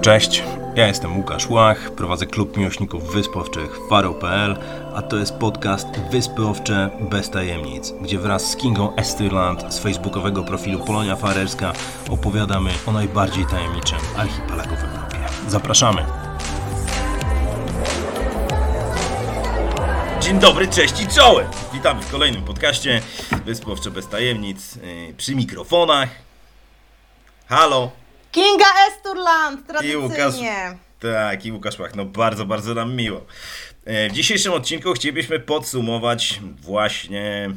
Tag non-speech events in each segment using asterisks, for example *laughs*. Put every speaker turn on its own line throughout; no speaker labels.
Cześć, ja jestem Łukasz Łach, prowadzę klub miłośników wysp owczych Faro.pl, a to jest podcast Wyspy Owcze bez tajemnic, gdzie wraz z Kingą Estyrland z facebookowego profilu Polonia Farerska opowiadamy o najbardziej tajemniczym archipelagu w Europie. Zapraszamy! Dzień dobry, cześć i czołem! Witamy w kolejnym podcaście Wyspy Owcze bez tajemnic yy, przy mikrofonach. Halo!
Kinga Esturland, tradycyjnie.
tak, i Łukasz Łach, no bardzo, bardzo nam miło. E, W dzisiejszym odcinku chcielibyśmy podsumować właśnie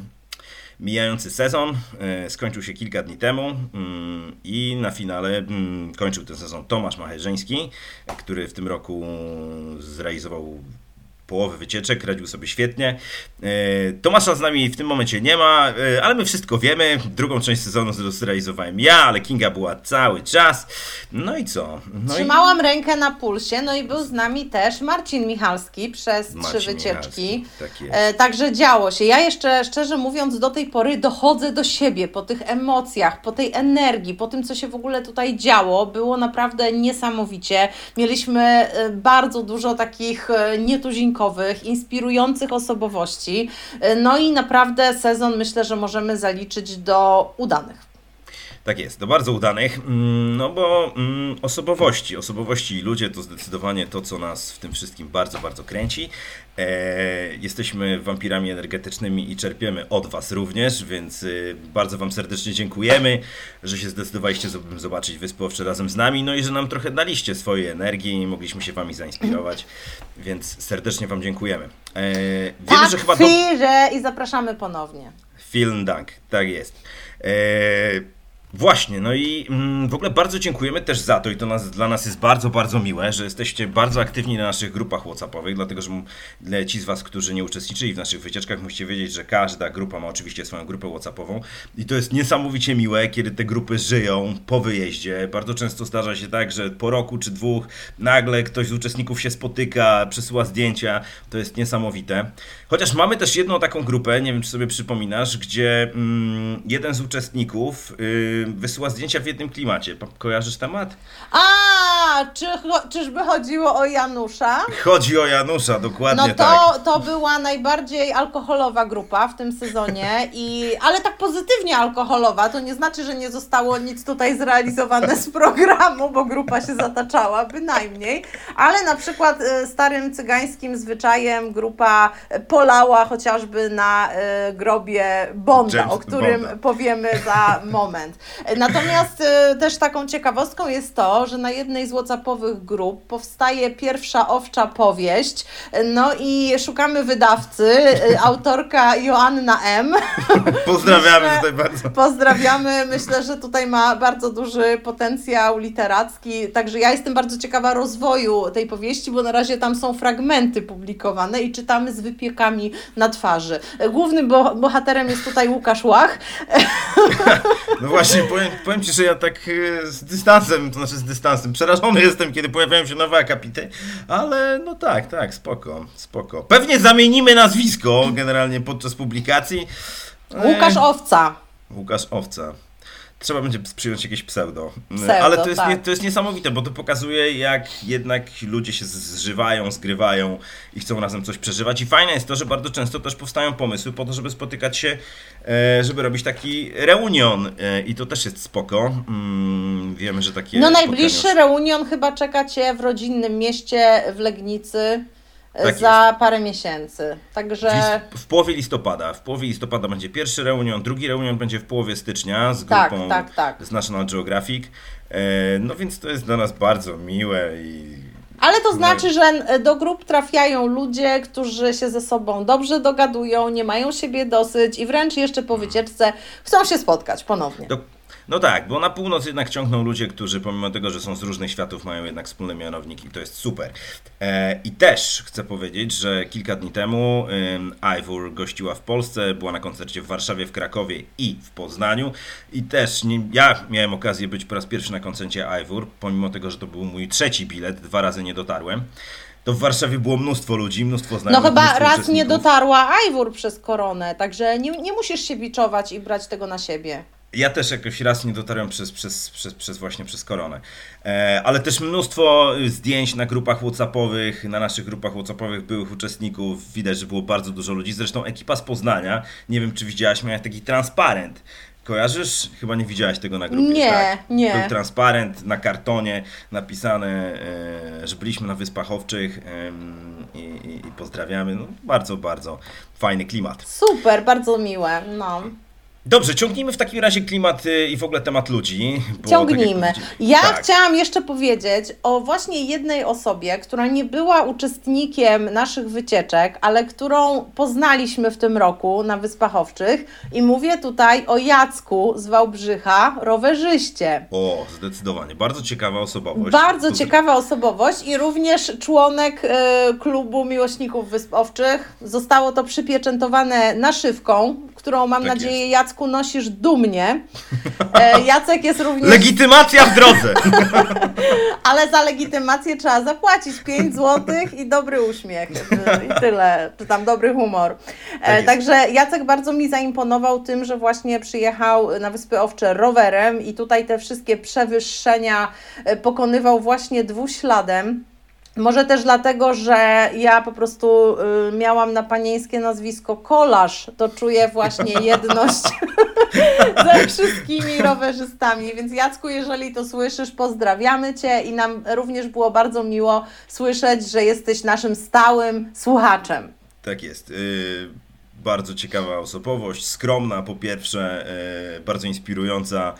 mijający sezon. E, Skończył się kilka dni temu mm, i na finale mm, kończył ten sezon Tomasz Macherzyński, który w tym roku zrealizował połowę wycieczek, radził sobie świetnie. E, Tomasza z nami w tym momencie nie ma, e, ale my wszystko wiemy. Drugą część sezonu zrealizowałem ja, ale Kinga była cały czas. No i co? No i...
Trzymałam rękę na pulsie, no i był z nami też Marcin Michalski przez
Marcin
trzy wycieczki.
Tak.
E, także działo się. Ja jeszcze, szczerze mówiąc, do tej pory dochodzę do siebie po tych emocjach, po tej energii, po tym, co się w ogóle tutaj działo. Było naprawdę niesamowicie. Mieliśmy bardzo dużo takich e, nietuzinkowych, inspirujących osobowości. E, No i naprawdę sezon myślę, że możemy zaliczyć do udanych.
Tak jest, do bardzo udanych, mm, no bo mm, osobowości, osobowości i ludzie to zdecydowanie to, co nas w tym wszystkim bardzo, bardzo kręci. E, jesteśmy wampirami energetycznymi i czerpiemy od Was również, więc y, bardzo Wam serdecznie dziękujemy, że się zdecydowaliście żeby zobaczyć Wyspy Owcze razem z nami, no i że nam trochę daliście swojej energii i mogliśmy się Wami zainspirować, *clears throat* więc serdecznie Wam dziękujemy. E, wiemy,
tak,
że chyba... do-
i zapraszamy ponownie.
Vielen Dank, tak jest. Eee, właśnie, no i mm, w ogóle bardzo dziękujemy też za to i to nas, dla nas jest bardzo, bardzo miłe, że jesteście bardzo aktywni na naszych grupach WhatsAppowych, dlatego że dla ci z Was, którzy nie uczestniczyli w naszych wycieczkach, musicie wiedzieć, że każda grupa ma oczywiście swoją grupę WhatsAppową i to jest niesamowicie miłe, kiedy te grupy żyją po wyjeździe. Bardzo często zdarza się tak, że po roku czy dwóch nagle ktoś z uczestników się spotyka, przesyła zdjęcia, to jest niesamowite. Chociaż mamy też jedną taką grupę, nie wiem czy sobie przypominasz, gdzie mm, jeden z uczestników y, wysyła zdjęcia w jednym klimacie. Pa- Kojarzysz temat?
A, czy, cho- czyżby chodziło o Janusza?
Chodzi o Janusza, dokładnie
No to,
tak.
to była najbardziej alkoholowa grupa w tym sezonie, i, ale tak pozytywnie alkoholowa, to nie znaczy, że nie zostało nic tutaj zrealizowane z programu, bo grupa się zataczała, bynajmniej, ale na przykład e, starym cygańskim zwyczajem grupa polała chociażby na e, grobie Bonda,
James
o którym
Bonda.
powiemy za *laughs* moment. Natomiast e, też taką ciekawostką jest to, że na jednej z WhatsAppowych grup powstaje pierwsza owcza powieść, no i szukamy wydawcy, e, autorka Joanna M. *laughs*
Pozdrawiamy
Myślę-
tutaj bardzo.
Pozdrawiamy, myślę, że tutaj ma bardzo duży potencjał literacki, także ja jestem bardzo ciekawa rozwoju tej powieści, bo na razie tam są fragmenty publikowane i czytamy z wypiekami na twarzy. Głównym bo bohaterem jest tutaj Łukasz Łach, *laughs*
No właśnie, powiem, powiem Ci, że ja tak y, z dystansem, to znaczy z dystansem, przerażony jestem, kiedy pojawiają się nowe akapity, ale no tak, tak, spoko, spoko. Pewnie zamienimy nazwisko generalnie podczas publikacji.
Łukasz
E,
Owca.
Łukasz Owca. Trzeba będzie przyjąć jakieś pseudo.
Pseudo,
Ale to jest,
tak.
nie, to jest niesamowite, bo to pokazuje, jak jednak ludzie się zżywają, zgrywają i chcą razem coś przeżywać. I fajne jest to, że bardzo często też powstają pomysły po to, żeby spotykać się, e, żeby robić taki reunion. E, I to też jest spoko. Mm, wiemy, że takie.
No
spotkania-
najbliższy reunion chyba czeka Cię w rodzinnym mieście w Legnicy
Tak
za parę miesięcy. Także
W, w połowie listopada. W połowie listopada będzie pierwszy reunion, drugi reunion będzie w połowie stycznia z
Tak,
grupą
tak, tak.
z National Geographic. E, no więc to jest dla nas bardzo miłe i
Ale to
No.
znaczy, że e, do grup trafiają ludzie, którzy się ze sobą dobrze dogadują, nie mają siebie dosyć i wręcz jeszcze po wycieczce chcą się spotkać ponownie.
No tak, bo na północ jednak ciągną ludzie, którzy pomimo tego, że są z różnych światów, mają jednak wspólny mianownik i to jest super. E, I też chcę powiedzieć, że kilka dni temu Ivor gościła w Polsce, była na koncercie w Warszawie, w Krakowie i w Poznaniu. I też nie, ja miałem okazję być po raz pierwszy na koncercie Ivor, pomimo tego, że to był mój trzeci bilet, dwa razy nie dotarłem. To w Warszawie było mnóstwo ludzi, mnóstwo
No
znajomych,
chyba
mnóstwo
raz nie dotarła Ajwór przez koronę, także nie, nie musisz się biczować i brać tego na siebie.
Ja też jakoś raz nie dotarłem przez, przez, przez, przez właśnie przez koronę. E, ale też mnóstwo zdjęć na grupach Whatsappowych, na naszych grupach Whatsappowych byłych uczestników. Widać, że było bardzo dużo ludzi. Zresztą ekipa z Poznania, nie wiem czy widziałaś, miała taki transparent. Kojarzysz? Chyba nie widziałaś tego na grupie.
Nie,
tak?
nie.
Był transparent na kartonie napisane, e, że byliśmy na Wyspach Owczych i, i, i pozdrawiamy. No, bardzo, bardzo fajny klimat.
Super, bardzo miłe. No.
Dobrze, ciągnijmy w takim razie klimat y, i w ogóle temat ludzi. bo
Ciągnijmy.
tak jak
Ja
tak,
chciałam jeszcze powiedzieć o właśnie jednej osobie, która nie była uczestnikiem naszych wycieczek, ale którą poznaliśmy w tym roku na Wyspach Owczych. I mówię tutaj o Jacku z Wałbrzycha, rowerzyście.
O, zdecydowanie. Bardzo ciekawa osobowość.
Bardzo ciekawa osobowość i również członek e, klubu miłośników Wysp Owczych. Zostało to przypieczętowane naszywką, którą mam
Tak
nadzieję Jacku nosisz dumnie. E, Jacek jest również...
Legitymacja w drodze! *laughs*
Ale za legitymację trzeba zapłacić 5 zł i dobry uśmiech. I tyle, czy tam dobry humor. E,
jest.
Także Jacek bardzo mi zaimponował tym, że właśnie przyjechał na Wyspy Owcze rowerem i tutaj te wszystkie przewyższenia e, pokonywał właśnie dwuśladem. Może też dlatego, że ja po prostu y, miałam na panieńskie nazwisko Kolarz, to czuję właśnie *laughs* jedność *laughs* ze wszystkimi rowerzystami. Więc Jacku, jeżeli to słyszysz, pozdrawiamy Cię i nam również było bardzo miło słyszeć, że jesteś naszym stałym słuchaczem.
Tak jest. y, bardzo ciekawa osobowość, skromna po pierwsze, y, bardzo inspirująca,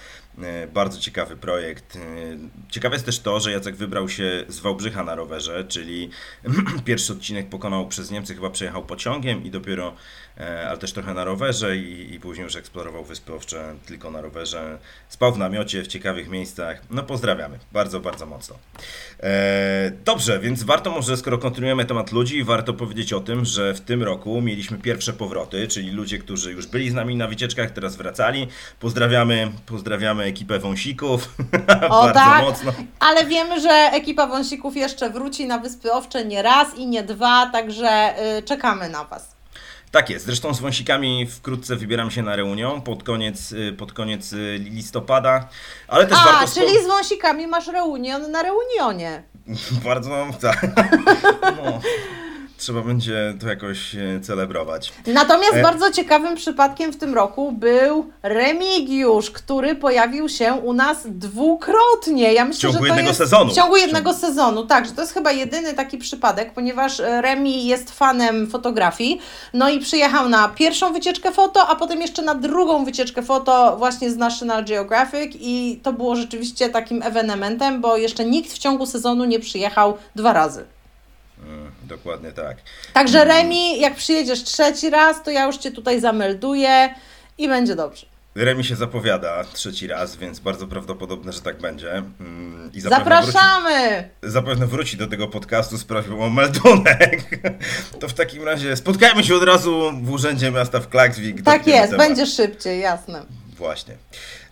bardzo ciekawy projekt. Y, Ciekawe jest też to, że Jacek wybrał się z Wałbrzycha na rowerze, czyli *clears throat* pierwszy odcinek pokonał przez Niemcy, chyba przejechał pociągiem i dopiero, e, ale też trochę na rowerze i, i później już eksplorował Wyspy Owcze tylko na rowerze. Spał w namiocie, w ciekawych miejscach. No pozdrawiamy, bardzo, bardzo mocno. E, dobrze, więc warto może, skoro kontynuujemy temat ludzi, warto powiedzieć o tym, że w tym roku mieliśmy pierwsze powroty, czyli ludzie, którzy już byli z nami na wycieczkach, teraz wracali. Pozdrawiamy, pozdrawiamy ekipę wąsików. *laughs*
O
bardzo
tak,
mocno.
ale wiemy, że ekipa wąsików jeszcze wróci na Wyspy Owcze nie raz i nie dwa, także y, czekamy na Was.
Tak jest, zresztą z wąsikami wkrótce wybieram się na reunią pod koniec, y, pod koniec y, listopada, ale też
A,
warto
czyli z wąsikami masz reunion na reunionie. *laughs*
Bardzo, tak. *laughs* No, trzeba będzie to jakoś e, celebrować.
Natomiast
E-
bardzo ciekawym przypadkiem w tym roku był Remigiusz, który pojawił się u nas dwukrotnie. Ja myślę,
W ciągu
że to
jednego
jest
sezonu.
W ciągu
W
jednego sezonu, tak, że to jest chyba jedyny taki przypadek, ponieważ Remi jest fanem fotografii. No i przyjechał na pierwszą wycieczkę foto, a potem jeszcze na drugą wycieczkę foto właśnie z National Geographic i to było rzeczywiście takim ewenementem, bo jeszcze nikt w ciągu sezonu nie przyjechał dwa razy.
Mm, dokładnie tak.
Także Remi, jak przyjedziesz trzeci raz, to ja już Cię tutaj zamelduję i będzie dobrze.
Remi się zapowiada trzeci raz, więc bardzo prawdopodobne, że tak będzie. Mm, I zapewne wróci,
Zapraszamy!
zapewne wróci do tego podcastu z prośbą o meldunek. *laughs* To w takim razie spotkajmy się od razu w Urzędzie Miasta w Klaksvik.
Tak jest,
temat.
będzie szybciej, jasne.
Właśnie.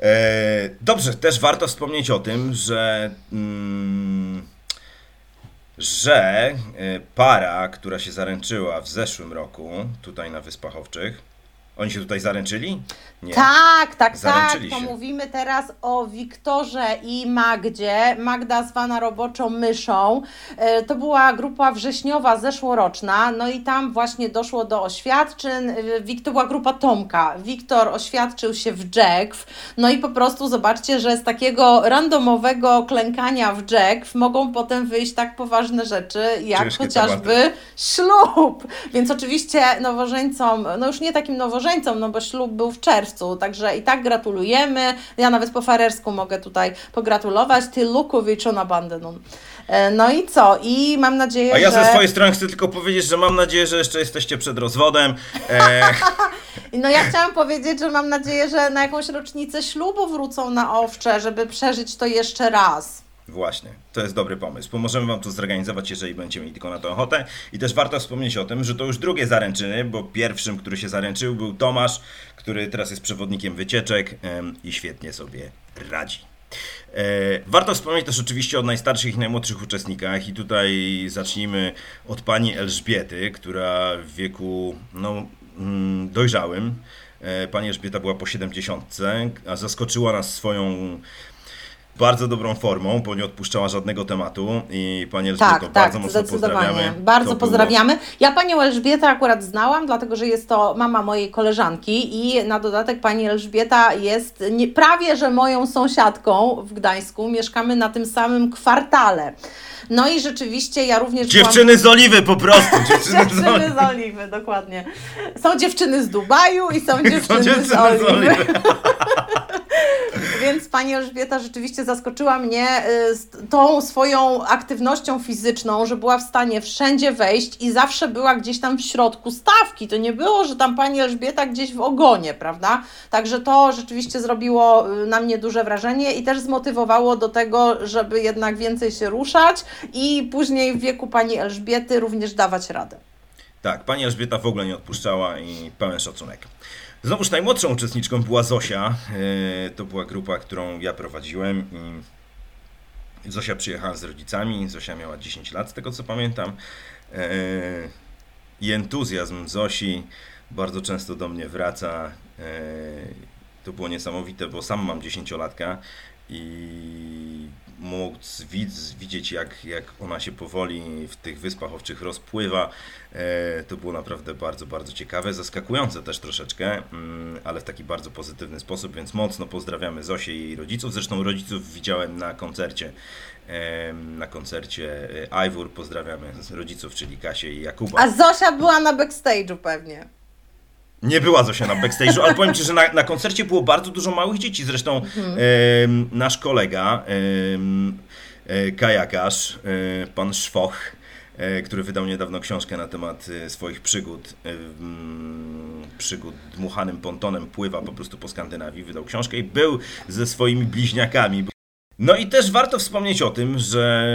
E, dobrze, też warto wspomnieć o tym, że. Mm, że e, para, która się zaręczyła w zeszłym roku, tutaj na Wyspach Owczych, oni się tutaj zaręczyli? Nie.
Tak, tak, tak.
Zaręczyli
To
się.
mówimy teraz o Wiktorze i Magdzie. Magda zwana roboczą myszą. E, To była grupa wrześniowa, zeszłoroczna. No i tam właśnie doszło do oświadczyn. E, to była grupa Tomka. Wiktor oświadczył się w Jackw. No i po prostu zobaczcie, że z takiego randomowego klękania w Jackw mogą potem wyjść tak poważne rzeczy, jak
Ciężkie
chociażby ślub. Więc oczywiście nowożeńcom, no już nie takim nowożeńcom, no bo ślub był w czerwcu, także i tak gratulujemy. Ja nawet po farersku mogę tutaj pogratulować. Ty Lukowicz na bandeną. E, No i co? I mam nadzieję,
A ja
że...
ze swojej strony chcę tylko powiedzieć, że mam nadzieję, że jeszcze jesteście przed rozwodem. E, *laughs*
No ja chciałam powiedzieć, że mam nadzieję, że na jakąś rocznicę ślubu wrócą na owcze, żeby przeżyć to jeszcze raz.
Właśnie, to jest dobry pomysł. Pomożemy Wam to zorganizować, jeżeli będziecie mieli tylko na to ochotę. I też warto wspomnieć o tym, że to już drugie zaręczyny, bo pierwszym, który się zaręczył, był Tomasz, który teraz jest przewodnikiem wycieczek i świetnie sobie radzi. E, warto wspomnieć też oczywiście o najstarszych i najmłodszych uczestnikach i tutaj zacznijmy od pani Elżbiety, która w wieku no, mm, dojrzałym E, Pani Elżbieta była po 70, a zaskoczyła nas swoją bardzo dobrą formą, bo nie odpuszczała żadnego tematu i Pani Elżbieto,
Tak, tak,
bardzo mocno
zdecydowanie.
pozdrawiamy.
Bardzo
To było-
pozdrawiamy. Ja panią Elżbietę akurat znałam, dlatego że jest to mama mojej koleżanki i na dodatek pani Elżbieta jest nie, prawie że moją sąsiadką w Gdańsku. Mieszkamy na tym samym kwartale. No i rzeczywiście ja również byłam-
Dziewczyny z oliwy po prostu, *laughs* dziewczyny z
Dziewczyny
oliwy.
z oliwy, dokładnie. Są dziewczyny z Dubaju i są *laughs* dziewczyny,
Są dziewczyny
z oliwy.
z oliwy. *laughs*
Więc pani Elżbieta rzeczywiście zaskoczyła mnie y, z tą swoją aktywnością fizyczną, że była w stanie wszędzie wejść i zawsze była gdzieś tam w środku stawki. To nie było, że tam pani Elżbieta gdzieś w ogonie, prawda? Także to rzeczywiście zrobiło y, na mnie duże wrażenie i też zmotywowało do tego, żeby jednak więcej się ruszać i później w wieku pani Elżbiety również dawać radę.
Tak, pani Elżbieta w ogóle nie odpuszczała i pełen szacunek. Znowuż najmłodszą uczestniczką była Zosia. Yy, To była grupa, którą ja prowadziłem i Zosia przyjechała z rodzicami. Zosia miała 10 lat, z tego co pamiętam. Yy, I entuzjazm Zosi bardzo często do mnie wraca. Yy, To było niesamowite, bo sam mam 10-latka i móc widz, widzieć, jak, jak ona się powoli w tych wyspach owczych rozpływa. E, to było naprawdę bardzo, bardzo ciekawe, zaskakujące też troszeczkę, mm, ale w taki bardzo pozytywny sposób, więc mocno pozdrawiamy Zosię i jej rodziców. Zresztą rodziców widziałem na koncercie. em, Na koncercie e, Ivor pozdrawiamy rodziców, czyli Kasię i Jakuba.
A Zosia była na backstage'u pewnie.
Nie była Zosia na backstage'u, ale powiem Ci, że na, na koncercie było bardzo dużo małych dzieci. Zresztą em, nasz kolega, em, e, kajakarz, e, pan Szwoch, e, który wydał niedawno książkę na temat e, swoich przygód, e, mm, przygód dmuchanym pontonem, pływa po prostu po Skandynawii, wydał książkę i był ze swoimi bliźniakami. No i też warto wspomnieć o tym, że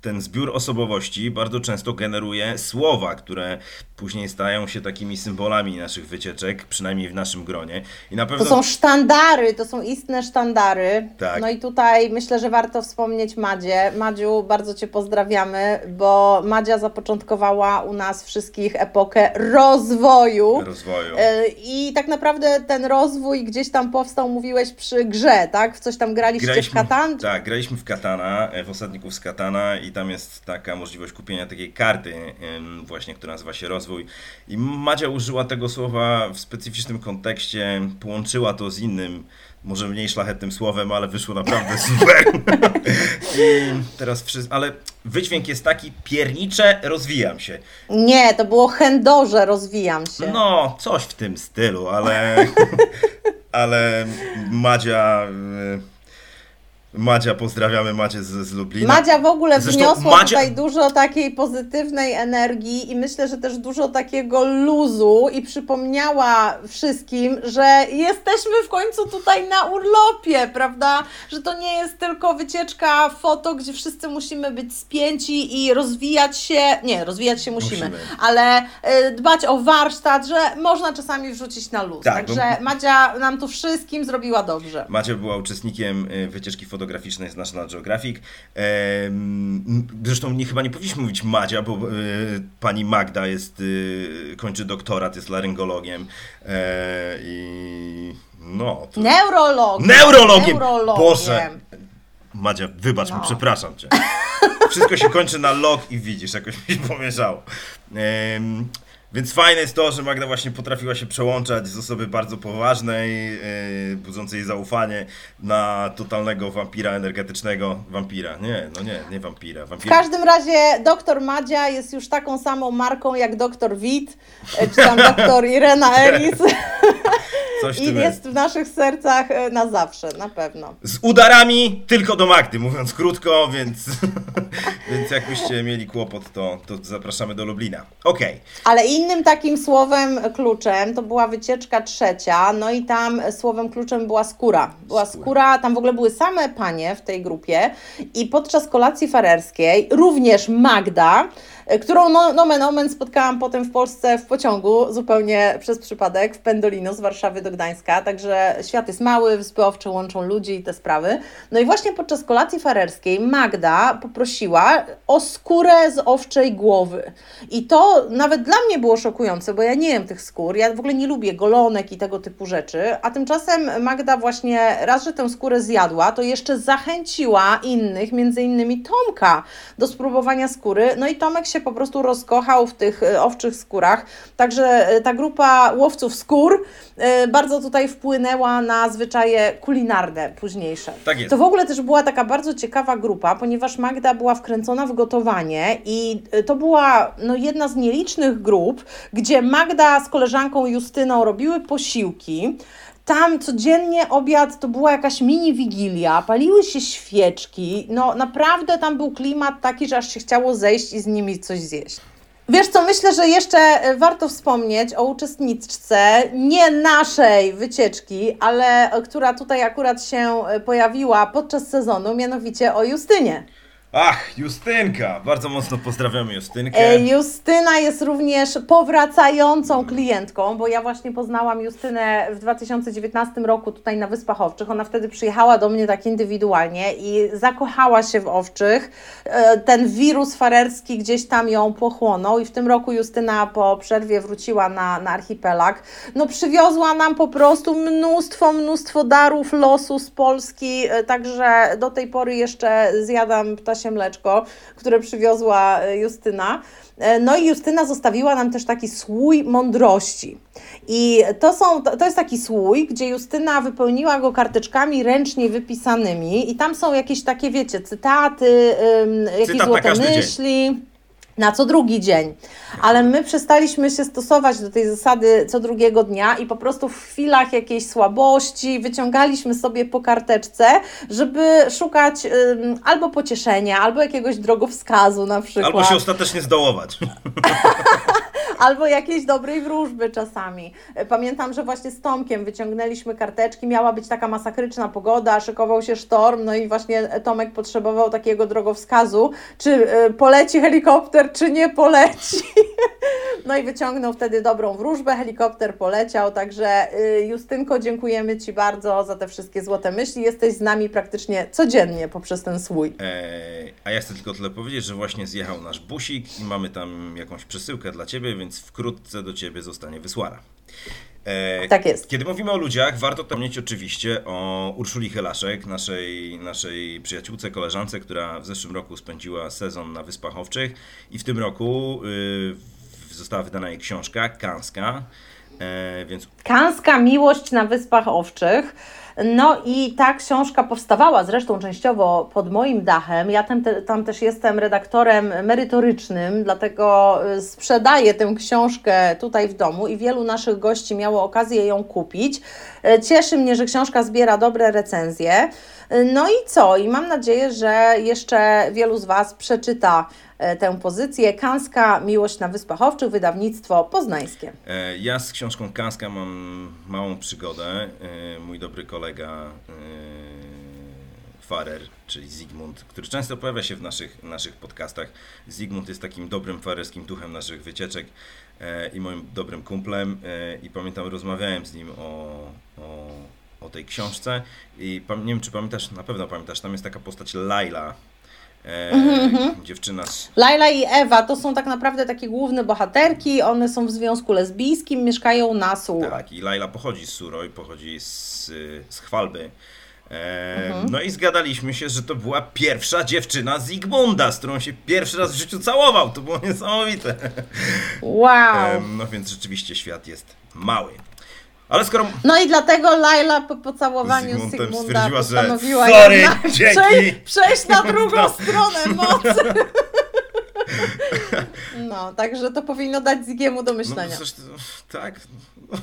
ten zbiór osobowości bardzo często generuje słowa, które później stają się takimi symbolami naszych wycieczek, przynajmniej w naszym gronie. I na pewno
To są sztandary, to są istne sztandary.
Tak.
No i tutaj myślę, że warto wspomnieć Madzie. Madziu, bardzo Cię pozdrawiamy, bo Madzia zapoczątkowała u nas wszystkich epokę rozwoju.
rozwoju.
E, I tak naprawdę ten rozwój gdzieś tam powstał, mówiłeś przy grze, tak? W coś tam graliście w Katan?
Tak, graliśmy w Katana, e, w Osadników z Katana i tam jest taka możliwość kupienia takiej karty właśnie, która nazywa się Rozwój. I Madzia użyła tego słowa w specyficznym kontekście, połączyła to z innym, może mniej szlachetnym słowem, ale wyszło naprawdę *laughs* super. I teraz wszyscy, ale wydźwięk jest taki, piernicze, rozwijam się.
Nie, to było chędorze, rozwijam się.
No, coś w tym stylu, ale. *laughs* ale Madzia. Madzia, pozdrawiamy Madzie z, z Lublina.
Madzia w ogóle
Zresztą
wniosła
Madzia-
tutaj dużo takiej pozytywnej energii i myślę, że też dużo takiego luzu i przypomniała wszystkim, że jesteśmy w końcu tutaj na urlopie, prawda? Że to nie jest tylko wycieczka foto, gdzie wszyscy musimy być spięci i rozwijać się, nie, rozwijać się musimy,
Musimy.
ale y, dbać o warsztat, że można czasami wrzucić na luz.
Tak,
Także
bo-
Madzia nam tu wszystkim zrobiła dobrze.
Madzia była uczestnikiem y, wycieczki fotograficznej z National Geographic. Zresztą nie, chyba nie powinniśmy mówić Madzia, bo y, pani Magda jest, y, kończy doktorat, jest laryngologiem. E, I no. To...
Neurologiem.
Neurologiem!
Neurologiem.
Boże! Madzia, wybacz mi,
No.
przepraszam cię. *laughs* Wszystko się kończy na log i widzisz, jakoś mi się pomieszało. Więc fajne jest to, że Magda właśnie potrafiła się przełączać z osoby bardzo poważnej, yy, budzącej zaufanie, na totalnego wampira energetycznego. Wampira, nie, no nie, nie wampira.
W
wampira.
każdym razie doktor Madzia jest już taką samą marką jak doktor Wit, e, czy tam *laughs* doktor Irena
w *laughs*
i jest w naszych sercach e, na zawsze, na pewno.
Z udarami tylko do Magdy, mówiąc krótko, więc, *laughs* więc jakbyście mieli kłopot, to, to zapraszamy do Lublina. Okej.
Ale innym takim słowem kluczem to była wycieczka trzecia, no i tam słowem kluczem była skóra. Była
Skóra.
tam w ogóle były same panie w tej grupie i podczas kolacji farerskiej również Magda którą no, nomen omen spotkałam potem w Polsce w pociągu, zupełnie przez przypadek, w Pendolino z Warszawy do Gdańska, także świat jest mały, wyspy owcze łączą ludzi i te sprawy. No i właśnie podczas kolacji farerskiej Magda poprosiła o skórę z owczej głowy. I to nawet dla mnie było szokujące, bo ja nie jem tych skór, ja w ogóle nie lubię golonek i tego typu rzeczy, a tymczasem Magda właśnie raz, że tę skórę zjadła, to jeszcze zachęciła innych, między innymi Tomka, do spróbowania skóry. No i Tomek się po prostu rozkochał w tych e, owczych skórach. Także e, ta grupa łowców skór e, bardzo tutaj wpłynęła na zwyczaje kulinarne późniejsze.
Tak jest.
To w ogóle też była taka bardzo ciekawa grupa, ponieważ Magda była wkręcona w gotowanie i to była no, jedna z nielicznych grup, gdzie Magda z koleżanką Justyną robiły posiłki. Tam codziennie obiad to była jakaś mini wigilia, paliły się świeczki. No naprawdę tam był klimat taki, że aż się chciało zejść i z nimi coś zjeść. Wiesz co, myślę, że jeszcze e, warto wspomnieć o uczestniczce nie naszej wycieczki, ale e, która tutaj akurat się e, pojawiła podczas sezonu, mianowicie o Justynie.
Ach, Justynka! Bardzo mocno pozdrawiamy Justynkę.
E, Justyna jest również powracającą klientką, bo ja właśnie poznałam Justynę w 2019 roku tutaj na Wyspach Owczych. Ona wtedy przyjechała do mnie tak indywidualnie i zakochała się w owczych. E, Ten wirus farerski gdzieś tam ją pochłonął i w tym roku Justyna po przerwie wróciła na, na archipelag. No przywiozła nam po prostu mnóstwo, mnóstwo darów losu z Polski, e, także do tej pory jeszcze zjadam ptasie mleczko, które przywiozła e, Justyna. E, No i Justyna zostawiła nam też taki słój mądrości. I to, są, to jest taki słój, gdzie Justyna wypełniła go karteczkami ręcznie wypisanymi i tam są jakieś takie, wiecie, cytaty, jakieś
Cytat
złote
każdy dzień.
Na co drugi dzień. Ale my przestaliśmy się stosować do tej zasady co drugiego dnia i po prostu w chwilach jakiejś słabości wyciągaliśmy sobie po karteczce, żeby szukać albo pocieszenia, albo jakiegoś drogowskazu na przykład.
Albo się ostatecznie zdołować. *laughs*
Albo jakiejś dobrej wróżby czasami. E, Pamiętam, że właśnie z Tomkiem wyciągnęliśmy karteczki, miała być taka masakryczna pogoda, szykował się sztorm, no i właśnie Tomek potrzebował takiego drogowskazu, czy e, poleci helikopter, czy nie poleci. *laughs* No i wyciągnął wtedy dobrą wróżbę, helikopter poleciał, także y, Justynko, dziękujemy Ci bardzo za te wszystkie złote myśli. Jesteś z nami praktycznie codziennie poprzez ten swój.
Eee, a ja chcę tylko tyle powiedzieć, że właśnie zjechał nasz busik i mamy tam jakąś przesyłkę dla Ciebie, więc wkrótce do Ciebie zostanie wysłana. Eee,
Tak jest.
Kiedy mówimy o ludziach, warto wspomnieć oczywiście o Urszuli Helaszek, naszej, naszej przyjaciółce, koleżance, która w zeszłym roku spędziła sezon na Wyspach Owczych i w tym roku y, została wydana jej książka Kanska, e, więc
Kanska Miłość na Wyspach Owczych. No i ta książka powstawała zresztą częściowo pod moim dachem. Ja tam, te, tam też jestem redaktorem merytorycznym, dlatego y, sprzedaję tę książkę tutaj w domu i wielu naszych gości miało okazję ją kupić. Y, Cieszy mnie, że książka zbiera dobre recenzje. Y, No i co? I mam nadzieję, że jeszcze wielu z Was przeczyta tę pozycję. Kanska Miłość na Wyspach Owczych, wydawnictwo poznańskie.
E, Ja z książką Kanska mam małą przygodę. E, Mój dobry kolega e, Farer, czyli Zygmunt, który często pojawia się w naszych, naszych podcastach. Zygmunt jest takim dobrym farerskim duchem naszych wycieczek e, i moim dobrym kumplem. E, I pamiętam, rozmawiałem z nim o, o, o tej książce. I nie wiem, czy pamiętasz, na pewno pamiętasz, tam jest taka postać Laila. E, dziewczyna z
Laila i Ewa to są tak naprawdę takie główne bohaterki. One są w związku lesbijskim, mieszkają na Sułach.
Tak, i Laila pochodzi z Suroj, pochodzi z, z Chwalby. E, No i zgadaliśmy się, że to była pierwsza dziewczyna Zygmunda, z którą się pierwszy raz w życiu całował. To było niesamowite.
Wow!
E, no więc rzeczywiście świat jest mały. Ale skoro
No i dlatego Laila po pocałowaniu
Zygmuntem
Zygmunda
stwierdziła, że sorry,
jednak
dzięki.
przej- przejść na drugą
No.
stronę *laughs* mocy. No, także to powinno dać Zygiemu do
No,
myślenia.
zresztą, tak. No,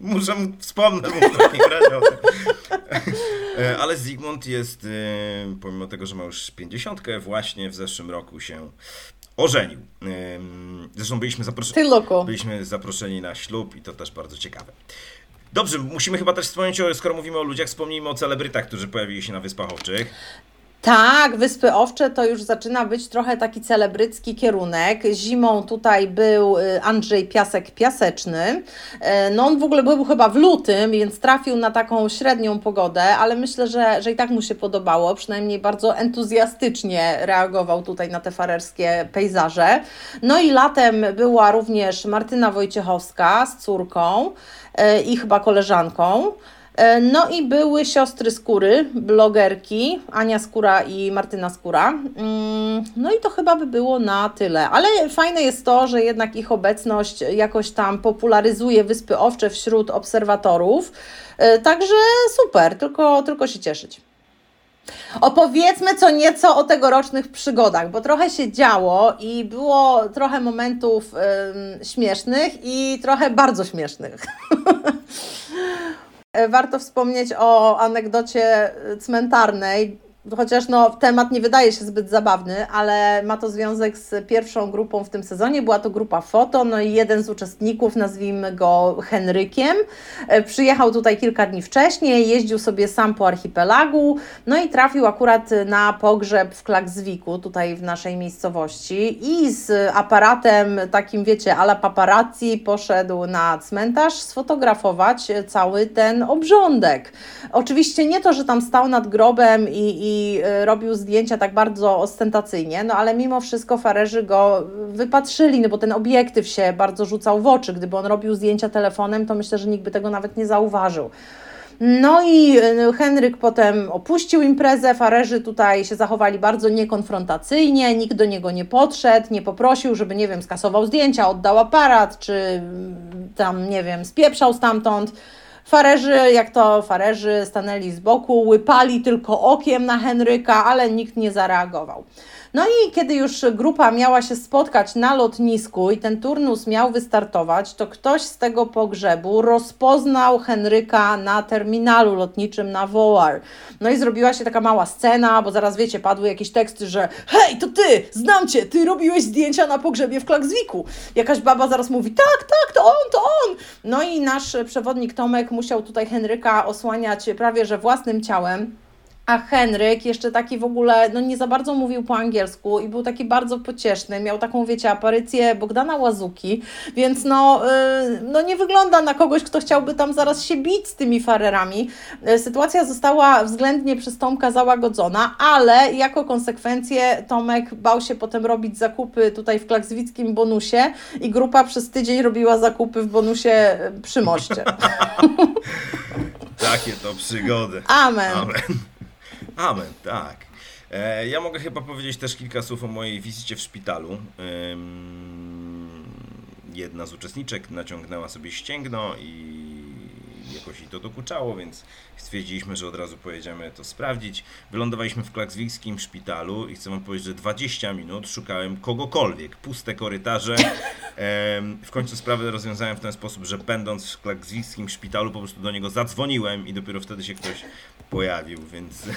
*laughs* muszę mu wspomnę mu w takim razie o tym. *laughs* E, Ale Zygmunt jest, e, pomimo tego, że ma już 50, właśnie w zeszłym roku się ożenił. Zresztą byliśmy byliśmy zaproszeni na ślub i to też bardzo ciekawe. Dobrze, musimy chyba też wspomnieć, o, skoro mówimy o ludziach, wspomnijmy o celebrytach, którzy pojawili się na Wyspach Owczych.
Tak, Wyspy Owcze to już zaczyna być trochę taki celebrycki kierunek. Zimą tutaj był y, Andrzej Piasek Piaseczny. E, no on w ogóle był chyba w lutym, więc trafił na taką średnią pogodę, ale myślę, że, że i tak mu się podobało. Przynajmniej bardzo entuzjastycznie reagował tutaj na te farerskie pejzaże. No i latem była również Martyna Wojciechowska z córką e, i chyba koleżanką. E, no i były siostry Skóry, blogerki, Ania Skóra i Martyna Skóra. Mm, no i to chyba by było na tyle. Ale fajne jest to, że jednak ich obecność jakoś tam popularyzuje Wyspy Owcze wśród obserwatorów. E, także super, tylko, tylko się cieszyć. Opowiedzmy co nieco o tegorocznych przygodach, bo trochę się działo i było trochę momentów śmiesznych i trochę bardzo śmiesznych. *laughs* E, warto wspomnieć o anegdocie cmentarnej, chociaż no, temat nie wydaje się zbyt zabawny, ale ma to związek z pierwszą grupą w tym sezonie. Była to grupa foto, no i jeden z uczestników, nazwijmy go Henrykiem, e, przyjechał tutaj kilka dni wcześniej, jeździł sobie sam po archipelagu, no i trafił akurat na pogrzeb w Klakswiku, tutaj w naszej miejscowości i z aparatem takim, wiecie, ala paparazzi poszedł na cmentarz sfotografować cały ten obrządek. Oczywiście nie to, że tam stał nad grobem i, i Y, robił zdjęcia tak bardzo ostentacyjnie, no ale mimo wszystko farerzy go wypatrzyli, no bo ten obiektyw się bardzo rzucał w oczy. Gdyby on robił zdjęcia telefonem, to myślę, że nikt by tego nawet nie zauważył. No i y, Henryk potem opuścił imprezę, farerzy tutaj się zachowali bardzo niekonfrontacyjnie, nikt do niego nie podszedł, nie poprosił, żeby, nie wiem, skasował zdjęcia, oddał aparat, czy mm, tam, nie wiem, spieprzał stamtąd. Farerzy, jak to farerzy, stanęli z boku, łypali tylko okiem na Henryka, ale nikt nie zareagował. No i kiedy już grupa miała się spotkać na lotnisku i ten turnus miał wystartować, to ktoś z tego pogrzebu rozpoznał Henryka na terminalu lotniczym na Wołar. No i zrobiła się taka mała scena, bo zaraz wiecie, padły jakieś teksty, że hej, to ty, znam cię, ty robiłeś zdjęcia na pogrzebie w Klakswiku. Jakaś baba zaraz mówi, tak, tak, to on, to on. No i nasz przewodnik Tomek musiał tutaj Henryka osłaniać prawie że własnym ciałem. A Henryk jeszcze taki w ogóle, no nie za bardzo mówił po angielsku i był taki bardzo pocieszny. Miał taką, wiecie, aparycję Bogdana Łazuki, więc no, yy, no nie wygląda na kogoś, kto chciałby tam zaraz się bić z tymi farerami. Yy, sytuacja została względnie przez Tomka załagodzona, ale jako konsekwencję Tomek bał się potem robić zakupy tutaj w klakswickim bonusie i grupa przez tydzień robiła zakupy w bonusie przy moście. *laughs*
Takie to przygody.
Amen.
Amen. Amen, tak. E, ja mogę chyba powiedzieć też kilka słów o mojej wizycie w szpitalu. Jedna z uczestniczek naciągnęła sobie ścięgno i jakoś jej to dokuczało, więc stwierdziliśmy, że od razu pojedziemy to sprawdzić. Wylądowaliśmy w klakswijskim szpitalu i chcę wam powiedzieć, że 20 minut szukałem kogokolwiek, puste korytarze. *laughs* W końcu sprawę rozwiązałem w ten sposób, że będąc w klakswijskim szpitalu po prostu do niego zadzwoniłem i dopiero wtedy się ktoś pojawił, więc *laughs*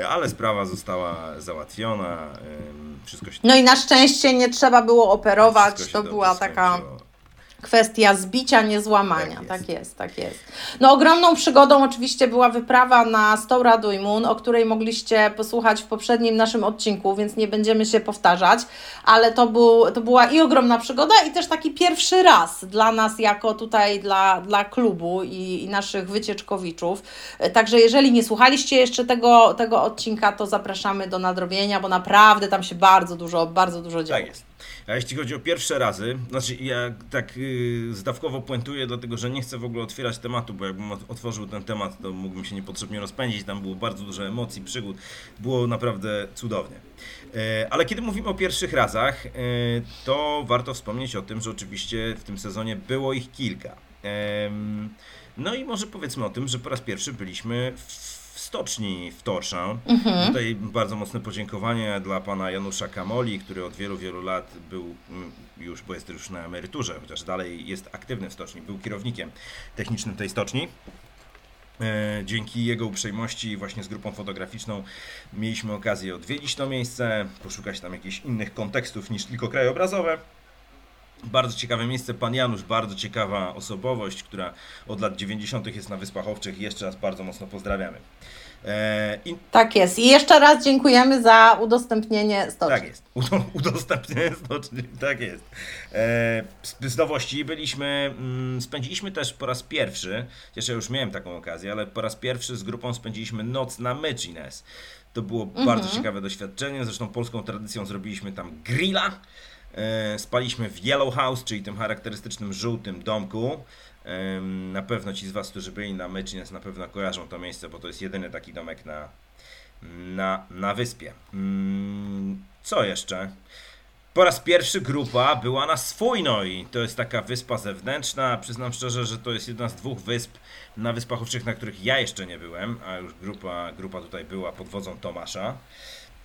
e, ale sprawa została załatwiona. Wszystko się
No i na szczęście nie trzeba było operować, to była taka
skończyło.
Kwestia zbicia, nie złamania.
Tak
Tak
jest.
jest. tak jest, No ogromną przygodą oczywiście była wyprawa na Stora Dujmun, o której mogliście posłuchać w poprzednim naszym odcinku, więc nie będziemy się powtarzać, ale to, był, to była i ogromna przygoda i też taki pierwszy raz dla nas jako tutaj dla, dla klubu i, i naszych wycieczkowiczów. Także jeżeli nie słuchaliście jeszcze tego, tego odcinka, to zapraszamy do nadrobienia, bo naprawdę tam się bardzo dużo, bardzo dużo działo.
Tak jest. A jeśli chodzi o pierwsze razy, znaczy ja tak yy, zdawkowo puentuję, dlatego że nie chcę w ogóle otwierać tematu, bo jakbym ot- otworzył ten temat, to mógłbym się niepotrzebnie rozpędzić. Tam było bardzo dużo emocji, przygód. Było naprawdę cudownie. E, ale kiedy mówimy o pierwszych razach, e, to warto wspomnieć o tym, że oczywiście w tym sezonie było ich kilka. No i może powiedzmy o tym, że po raz pierwszy byliśmy w w stoczni w Torszę. Tutaj bardzo mocne podziękowanie dla pana Janusza Kamoli, który od wielu, wielu lat był mm, już, bo jest już na emeryturze, chociaż dalej jest aktywny w stoczni, był kierownikiem technicznym tej stoczni. E, Dzięki jego uprzejmości właśnie z grupą fotograficzną mieliśmy okazję odwiedzić to miejsce, poszukać tam jakichś innych kontekstów niż tylko krajobrazowe. Bardzo ciekawe miejsce, pan Janusz, bardzo ciekawa osobowość, która od lat 90. jest na Wyspach Owczych. Jeszcze raz bardzo mocno pozdrawiamy.
E, i... Tak jest. I jeszcze raz dziękujemy za udostępnienie stoczni.
Tak jest. *laughs* Udo udostępnienie stoczni, tak jest. E, z nowości byliśmy, mm, spędziliśmy też po raz pierwszy, jeszcze już miałem taką okazję, ale po raz pierwszy z grupą spędziliśmy noc na Mechines. To było mhm. bardzo ciekawe doświadczenie, zresztą polską tradycją zrobiliśmy tam grilla. E, spaliśmy w Yellow House, czyli tym charakterystycznym żółtym domku. Na pewno ci z Was, którzy byli na Myczniec, na pewno kojarzą to miejsce, bo to jest jedyny taki domek na, na, na wyspie. Mm, co jeszcze? Po raz pierwszy grupa była na Swójnoi. To jest taka wyspa zewnętrzna. Przyznam szczerze, że to jest jedna z dwóch wysp na Wyspach Owczych, na których ja jeszcze nie byłem, a już grupa, grupa tutaj była pod wodzą Tomasza.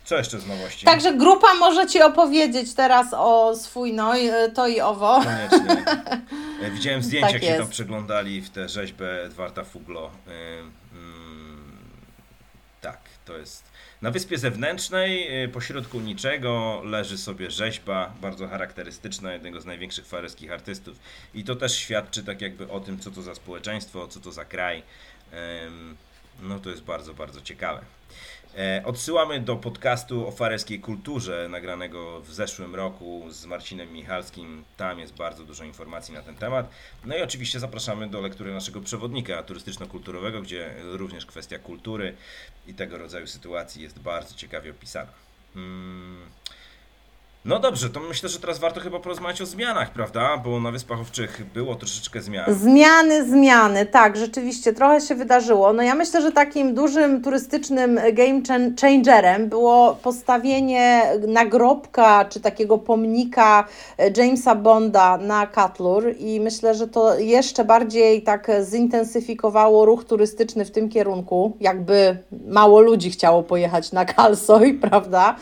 Co jeszcze z nowości?
Także grupa może Ci opowiedzieć teraz o swój no, to i owo.
Koniecznie. *laughs* E, widziałem zdjęcia, tak jak tam przeglądali w tę rzeźbę Edwarda Fuglo. E, mm, tak, to jest. Na wyspie zewnętrznej, pośrodku niczego, leży sobie rzeźba bardzo charakterystyczna jednego z największych fareskich artystów. I to też świadczy tak jakby o tym, co to za społeczeństwo, co to za kraj. No to jest bardzo, bardzo ciekawe. E, odsyłamy do podcastu o fareskiej kulturze, nagranego w zeszłym roku z Marcinem Michalskim. Tam jest bardzo dużo informacji na ten temat. No i oczywiście zapraszamy do lektury naszego przewodnika turystyczno-kulturowego, gdzie również kwestia kultury i tego rodzaju sytuacji jest bardzo ciekawie opisana. Hmm. No dobrze, to myślę, że teraz warto chyba porozmawiać o zmianach, prawda? Bo na Wyspach Owczych było troszeczkę zmian.
Zmiany, zmiany, tak, rzeczywiście trochę się wydarzyło. No ja myślę, że takim dużym turystycznym game changerem było postawienie nagrobka czy takiego pomnika e, Jamesa Bonda na Catlur i myślę, że to jeszcze bardziej tak zintensyfikowało ruch turystyczny w tym kierunku, jakby mało ludzi chciało pojechać na Kalsoj, *laughs* prawda?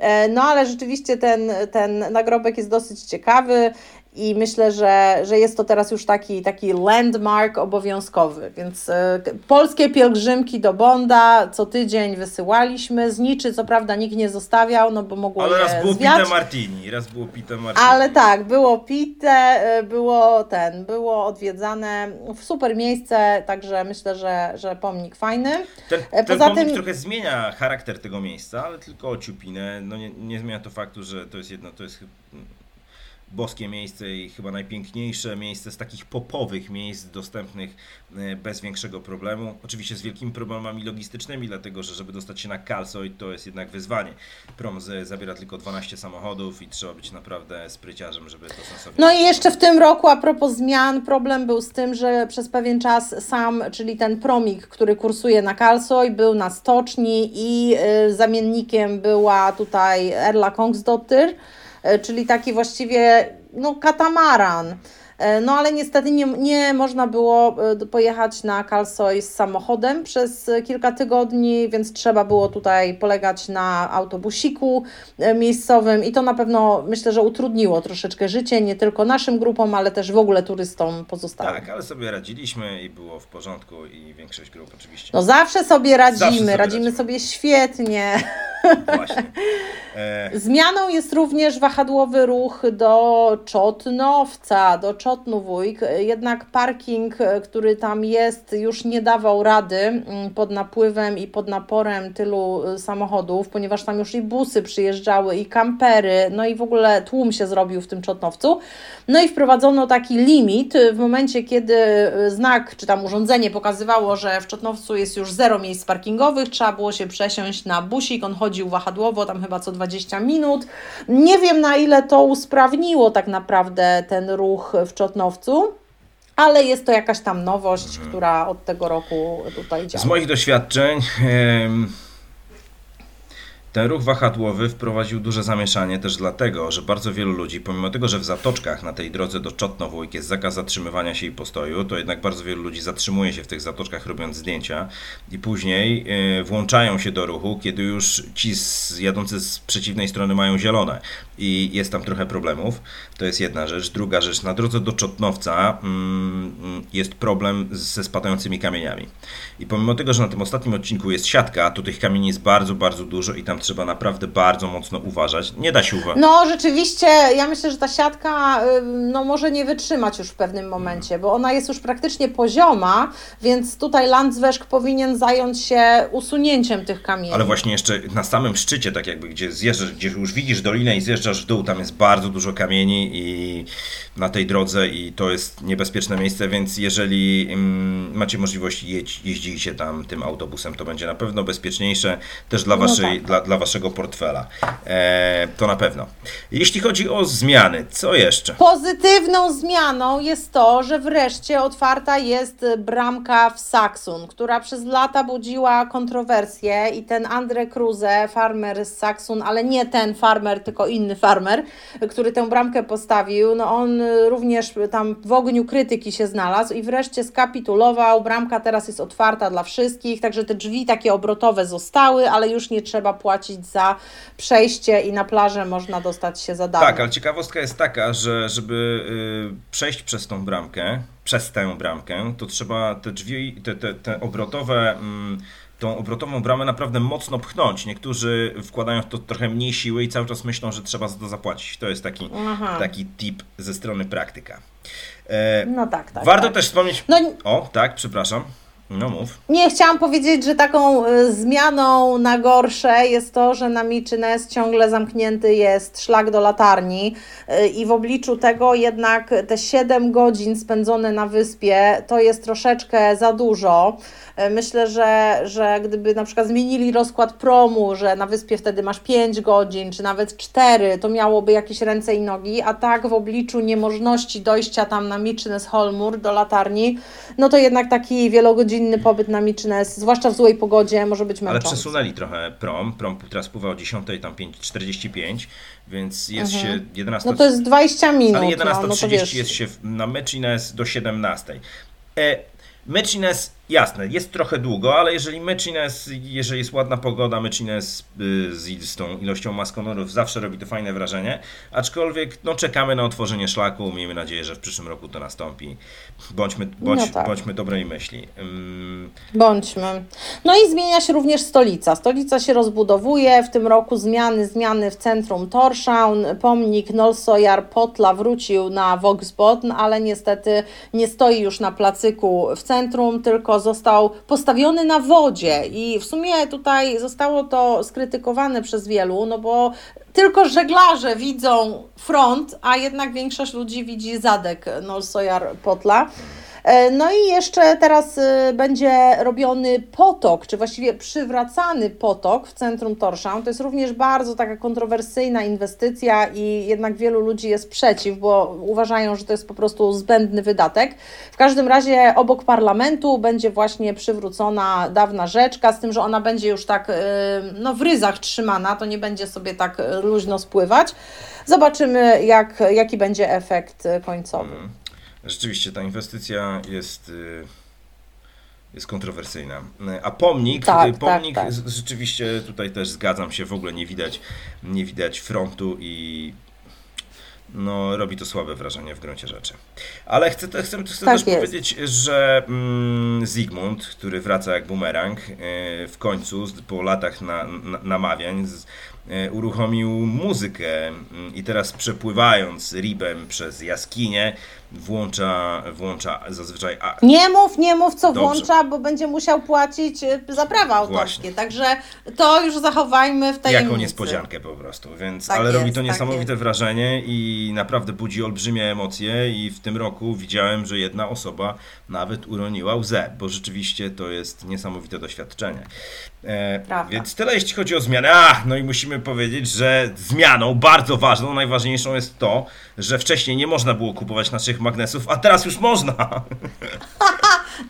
E, no ale rzeczywiście ten, ten nagrobek jest dosyć ciekawy i myślę, że, że jest to teraz już taki, taki landmark obowiązkowy. Więc y, polskie pielgrzymki do Bonda co tydzień wysyłaliśmy. Zniczy co prawda nikt nie zostawiał, no bo mogło
Ale
raz
było
zwiać.
Pite Martini, raz było Pite Martini.
Ale tak, było Pite, y, było ten, było odwiedzane w super miejsce, także myślę, że, że pomnik fajny.
Ten, e, ten pomnik tym... trochę zmienia charakter tego miejsca, ale tylko o ciupinę. No nie, nie zmienia to faktu, że to jest jedno, to jest boskie miejsce i chyba najpiękniejsze miejsce z takich popowych miejsc dostępnych e, bez większego problemu. Oczywiście z wielkimi problemami logistycznymi, dlatego że żeby dostać się na Kalsoid to jest jednak wyzwanie. Prom zabiera tylko 12 samochodów i trzeba być naprawdę spryciarzem, żeby to sensownie...
No i jeszcze w tym roku a propos zmian, problem był z tym, że przez pewien czas sam, czyli ten promik, który kursuje na Kalsoj, był na stoczni i y, zamiennikiem była tutaj Erla Kongsdottir, czyli taki właściwie no, katamaran. E, no ale niestety nie, nie można było e, pojechać na Kalsoj z samochodem przez kilka tygodni, więc trzeba było tutaj polegać na autobusiku miejscowym i to na pewno myślę, że utrudniło troszeczkę życie nie tylko naszym grupom, ale też w ogóle turystom pozostałym.
Tak, ale sobie radziliśmy i było w porządku i większość grup oczywiście.
No zawsze sobie radzimy, zawsze sobie radzimy, radzimy sobie świetnie. *laughs*
Właśnie.
E... Zmianą jest również wahadłowy ruch do Czotnowca, do Czotnowójk. Jednak parking, który tam jest, już nie dawał rady mm, pod napływem i pod naporem tylu y, samochodów, ponieważ tam już i busy przyjeżdżały, i kampery, no i w ogóle tłum się zrobił w tym Czotnowcu. No i wprowadzono taki limit w momencie, kiedy y, znak czy tam urządzenie pokazywało, że w Czotnowcu jest już zero miejsc parkingowych, trzeba było się przesiąść na busik, on chodził wahadłowo, tam chyba co 20 minut. Nie wiem na ile to usprawniło tak naprawdę ten ruch w Czotnowcu ale jest to jakaś tam nowość, mhm. która od tego roku tutaj działa.
Z moich doświadczeń. Ten ruch wahadłowy wprowadził duże zamieszanie też dlatego, że bardzo wielu ludzi, pomimo tego, że w zatoczkach na tej drodze do Czotnowójk jest zakaz zatrzymywania się i postoju, to jednak bardzo wielu ludzi zatrzymuje się w tych zatoczkach robiąc zdjęcia i później yy, włączają się do ruchu, kiedy już ci jadący z przeciwnej strony mają zielone i jest tam trochę problemów. To jest jedna rzecz. Druga rzecz, na drodze do Czotnowca yy, jest problem ze spadającymi kamieniami. I pomimo tego, że na tym ostatnim odcinku jest siatka, to tych kamieni jest bardzo, bardzo dużo i tam trzeba naprawdę bardzo mocno uważać. Nie da się uważać.
No rzeczywiście, ja myślę, że ta siatka no, może nie wytrzymać już w pewnym momencie, bo ona jest już praktycznie pozioma, więc tutaj Landzweszk powinien zająć się usunięciem tych kamieni.
Ale właśnie jeszcze na samym szczycie, tak jakby, gdzie zjeżdżasz, gdzie już widzisz dolinę i zjeżdżasz w dół, tam jest bardzo dużo kamieni i na tej drodze i to jest niebezpieczne miejsce, więc jeżeli mm, macie możliwość jeździć jeździcie tam tym autobusem, to będzie na pewno bezpieczniejsze też dla,
No
waszej,
tak.
dla, dla waszego portfela. E, to na pewno. Jeśli chodzi o zmiany, co jeszcze?
Pozytywną zmianą jest to, że wreszcie otwarta jest bramka w Saksun, która przez lata budziła kontrowersje i ten Andre Kruse, farmer z Saksun, ale nie ten farmer, tylko inny farmer, który tę bramkę postawił, no on również tam w ogniu krytyki się znalazł i wreszcie skapitulował. Bramka teraz jest otwarta dla wszystkich, także te drzwi takie obrotowe zostały, ale już nie trzeba płacić za przejście i na plażę można dostać się za darmo.
Tak, ale ciekawostka jest taka, że żeby y, przejść przez tą bramkę, przez tę bramkę, to trzeba te drzwi, te, te, te obrotowe, mm, tą obrotową bramę naprawdę mocno pchnąć. Niektórzy wkładają w to trochę mniej siły i cały czas myślą, że trzeba za to zapłacić. To jest taki,
Aha.
taki tip ze strony praktyka. E,
No tak, tak.
warto
tak.
też wspomnieć...
No,
O, tak, przepraszam. No mów.
Nie, chciałam powiedzieć, że taką y, zmianą na gorsze jest to, że na Michines ciągle zamknięty jest szlak do latarni y, i w obliczu tego jednak te 7 godzin spędzone na wyspie to jest troszeczkę za dużo. Y, Myślę, że, że gdyby na przykład zmienili rozkład promu, że na wyspie wtedy masz 5 godzin, czy nawet 4, to miałoby jakieś ręce i nogi, a tak w obliczu niemożności dojścia tam na Michines Holmur do latarni, no to jednak taki wielogodzinny pobyt na Michines, zwłaszcza w złej pogodzie, może być
Ale
męczący.
przesunęli trochę prom. Prom teraz pływa o 10, tam 5.45, więc jest się 11.
No to jest 20 minut,
Ale
no, no to
11.30
wiesz,
jest się na Mechines do 17. E, Mechines, jasne, jest trochę długo, ale jeżeli Mechines, jeżeli jest ładna pogoda, Mechines y, z, z tą ilością maskonorów zawsze robi to fajne wrażenie, aczkolwiek no, czekamy na otworzenie szlaku, miejmy nadzieję, że w przyszłym roku to nastąpi. Bądźmy, bądź,
No tak.
bądźmy dobrej myśli. Ym,
Bądźmy. No i zmienia się również stolica. Stolica się rozbudowuje. W tym roku zmiany, zmiany w centrum Torshavn. Pomnik Nolsojar Potla wrócił na Voxbotn, ale niestety nie stoi już na placyku w centrum, tylko został postawiony na wodzie. I w sumie tutaj zostało to skrytykowane przez wielu, no bo tylko żeglarze widzą front, a jednak większość ludzi widzi zadek Nolsojar Potla. E, No i jeszcze teraz y, będzie robiony potok, czy właściwie przywracany potok w centrum Torshavn. To jest również bardzo taka kontrowersyjna inwestycja i jednak wielu ludzi jest przeciw, bo uważają, że to jest po prostu zbędny wydatek. W każdym razie obok parlamentu będzie właśnie przywrócona dawna rzeczka, z tym, że ona będzie już tak y, no, w ryzach trzymana, to nie będzie sobie tak y, luźno spływać. Zobaczymy, jak, jaki będzie efekt końcowy.
Rzeczywiście ta inwestycja jest, y, jest kontrowersyjna. Y, A pomnik,
Tak,
y, pomnik
tak, tak.
rzeczywiście tutaj też zgadzam się, w ogóle nie widać, nie widać frontu i no, robi to słabe wrażenie w gruncie rzeczy. Ale chcę, chcę, chcę
Tak
też
jest.
powiedzieć, że mm, Zygmunt, który wraca jak bumerang, y, w końcu po latach na, na, namawiań z, y, uruchomił muzykę mm, i teraz przepływając ribem przez jaskinię włącza, włącza zazwyczaj a,
Nie mów, nie mów, co
Dobrze.
włącza, bo będzie musiał płacić y, za prawa autorskie.
Właśnie.
Także to już zachowajmy w tajemnicy.
Jaką niespodziankę po prostu, więc,
Tak
ale robi
jest,
to
tak
niesamowite wrażenie i naprawdę budzi olbrzymie emocje i w tym roku widziałem, że jedna osoba nawet uroniła łzę, bo rzeczywiście to jest niesamowite doświadczenie. E, więc tyle jeśli chodzi o zmiany. A, no i musimy powiedzieć, że zmianą bardzo ważną, najważniejszą jest to, że wcześniej nie można było kupować naszych magnesów, a teraz już można. *laughs*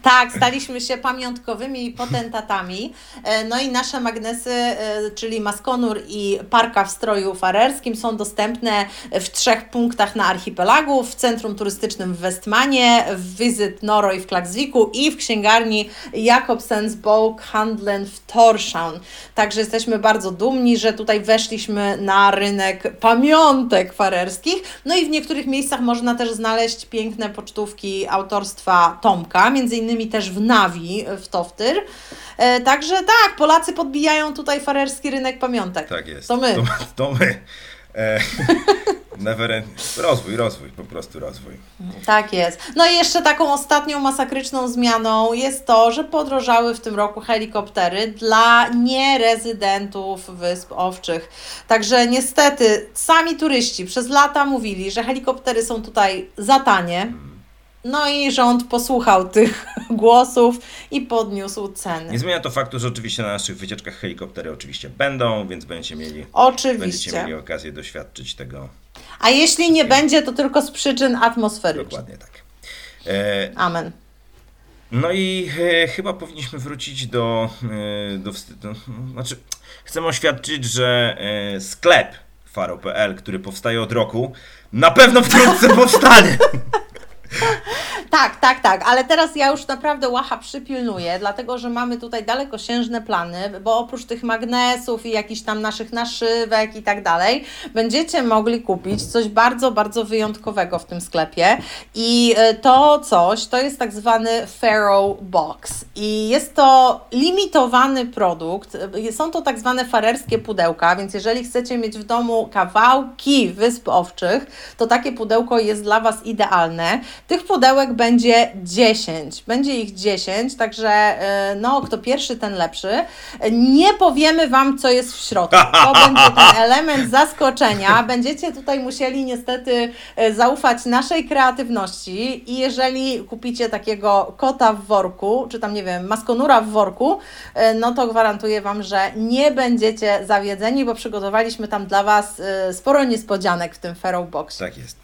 Tak, staliśmy się pamiątkowymi potentatami. E, No i nasze magnesy, e, czyli Maskonur i Parka w stroju farerskim są dostępne w trzech punktach na archipelagu, w centrum turystycznym w Westmanie, w Visit Noroj w Klaksviku i w księgarni Jakobsens Bok Handlen w Torshavn. Także jesteśmy bardzo dumni, że tutaj weszliśmy na rynek pamiątek farerskich. No i w niektórych miejscach można też znaleźć piękne pocztówki autorstwa Tomka, między innymi też w Nawi, w Toftyr. E, także tak, Polacy podbijają tutaj farerski rynek pamiątek.
Tak jest.
To my.
To, to my. E, *laughs* never. Rozwój, rozwój, po prostu rozwój.
Tak jest. No i jeszcze taką ostatnią masakryczną zmianą jest to, że podrożały w tym roku helikoptery dla nierezydentów Wysp Owczych. Także niestety sami turyści przez lata mówili, że helikoptery są tutaj za tanie. No i rząd posłuchał tych *laughs* głosów i podniósł ceny.
Nie zmienia to faktu, że oczywiście na naszych wycieczkach helikoptery oczywiście będą, więc będziecie mieli, będziecie
Oczywiście.
mieli okazję doświadczyć tego
A jeśli nie będzie, to tylko z przyczyn atmosferycznych.
dokładnie tak. E,
Amen.
No i e, chyba powinniśmy wrócić do, e, do. Znaczy, chcę oświadczyć, że e, sklep faro.pl, który powstaje od roku, na pewno wkrótce powstanie. *laughs*
Tak, tak, tak, ale teraz ja już naprawdę łacha przypilnuję, dlatego że mamy tutaj dalekosiężne plany, bo oprócz tych magnesów i jakichś tam naszych naszywek i tak dalej, będziecie mogli kupić coś bardzo, bardzo wyjątkowego w tym sklepie. I e, to coś to jest tak zwany Pharaoh Box. I jest to limitowany produkt, są to tak zwane farerskie pudełka, więc jeżeli chcecie mieć w domu kawałki wysp owczych, to takie pudełko jest dla Was idealne. Tych pudełek będzie 10. Będzie ich 10, także e, no, kto pierwszy, ten lepszy. Nie powiemy Wam, co jest w środku. To *laughs* będzie ten element zaskoczenia. Będziecie tutaj musieli niestety e, zaufać naszej kreatywności i jeżeli kupicie takiego kota w worku, czy tam nie wiem, maskonura w worku, e, no to gwarantuję Wam, że nie będziecie zawiedzeni, bo przygotowaliśmy tam dla Was sporo niespodzianek w tym Pharaoh Boxie.
Tak jest.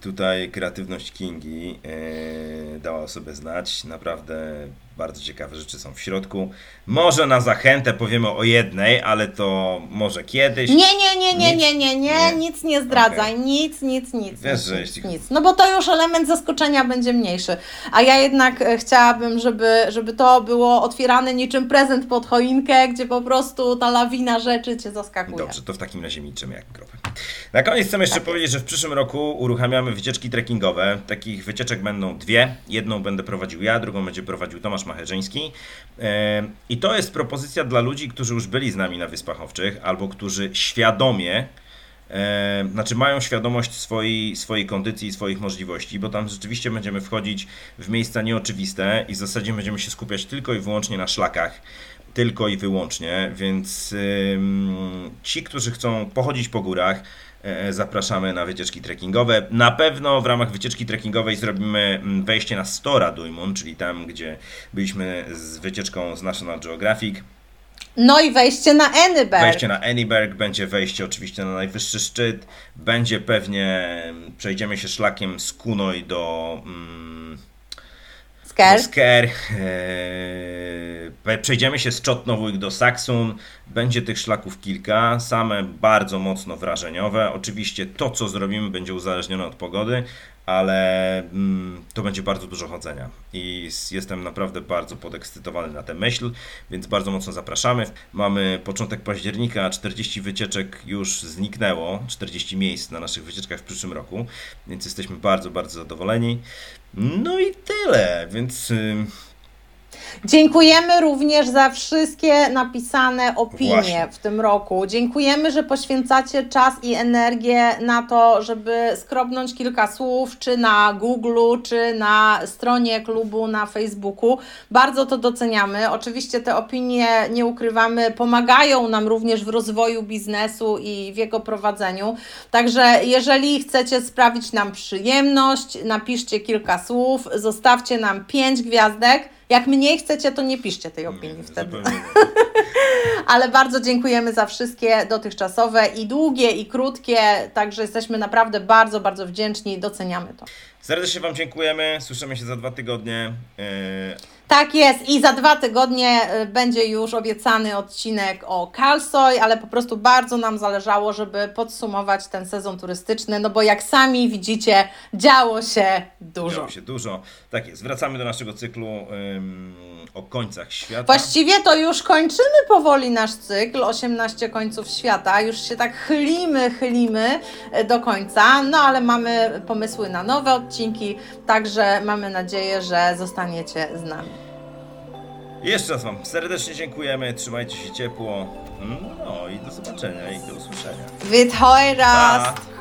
Tutaj kreatywność Kingi e, dała sobie znać. Naprawdę bardzo ciekawe rzeczy są w środku. Może na zachętę powiemy o jednej, ale to może kiedyś.
Nie, nie, nie, nie, nie, nie, nie, nic nie zdradzaj, nic, nic, nic,
Wiesz,
nic,
że jeśli-
nic. No bo to już element zaskoczenia będzie mniejszy. A ja jednak e, chciałabym, żeby, żeby to było otwierane niczym prezent pod choinkę, gdzie po prostu ta lawina rzeczy Cię zaskakuje.
Dobrze, to w takim razie milczymy jak grobę. Na koniec chcę jeszcze powiedzieć, że w przyszłym roku uruchamiamy wycieczki trekkingowe. Takich wycieczek będą dwie. Jedną będę prowadził ja, drugą będzie prowadził Tomasz Macherzyński. E, I to jest propozycja dla ludzi, którzy już byli z nami na Wyspach Owczych, albo którzy świadomie E, znaczy mają świadomość swojej, swojej kondycji i swoich możliwości, bo tam rzeczywiście będziemy wchodzić w miejsca nieoczywiste i w zasadzie będziemy się skupiać tylko i wyłącznie na szlakach. Tylko i wyłącznie, więc ci, którzy chcą pochodzić po górach, zapraszamy na wycieczki trekkingowe. Na pewno w ramach wycieczki trekkingowej zrobimy mm, wejście na Stora Duimon, czyli tam, gdzie byliśmy z wycieczką z National Geographic.
No i wejście na Enneberg.
Wejście na Anyberg, będzie wejście oczywiście na najwyższy szczyt, będzie pewnie, przejdziemy się szlakiem z Kunoj do, mm,
Sker.
e, pe- przejdziemy się z Czotnowójk do Saksun, będzie tych szlaków kilka, same bardzo mocno wrażeniowe, oczywiście to co zrobimy będzie uzależnione od pogody, ale mm, to będzie bardzo dużo chodzenia i jestem naprawdę bardzo podekscytowany na tę myśl, więc bardzo mocno zapraszamy. Mamy początek października, 40 wycieczek już zniknęło, 40 miejsc na naszych wycieczkach w przyszłym roku, więc jesteśmy bardzo, bardzo zadowoleni. No i tyle, więc ym,
Dziękujemy również za wszystkie napisane opinie
Właśnie.
w tym roku. Dziękujemy, że poświęcacie czas i energię na to, żeby skrobnąć kilka słów, czy na Google, czy na stronie klubu na Facebooku. Bardzo to doceniamy. Oczywiście te opinie, nie ukrywamy, pomagają nam również w rozwoju biznesu i w jego prowadzeniu. Także jeżeli chcecie sprawić nam przyjemność, napiszcie kilka słów, zostawcie nam pięć gwiazdek. Jak mniej chcecie, to nie piszcie tej opinii wtedy.
nie. *laughs*
Ale bardzo dziękujemy za wszystkie dotychczasowe i długie, i krótkie. Także jesteśmy naprawdę bardzo, bardzo wdzięczni i doceniamy to.
Serdecznie Wam dziękujemy, słyszymy się za dwa tygodnie. Yy,
Tak jest i za dwa tygodnie y, będzie już obiecany odcinek o Kalsoj, ale po prostu bardzo nam zależało, żeby podsumować ten sezon turystyczny, no bo jak sami widzicie, działo się dużo.
Działo się dużo. Tak jest. Wracamy do naszego cyklu ym, o końcach świata.
Właściwie to już kończymy powoli nasz cykl 18 końców świata. Już się tak chylimy, chylimy e, do końca, no ale mamy pomysły na nowe odcinki, także mamy nadzieję, że zostaniecie z nami.
Jeszcze raz Wam serdecznie dziękujemy. Trzymajcie się ciepło. No i do zobaczenia i do usłyszenia.
Hoirast!
Pa!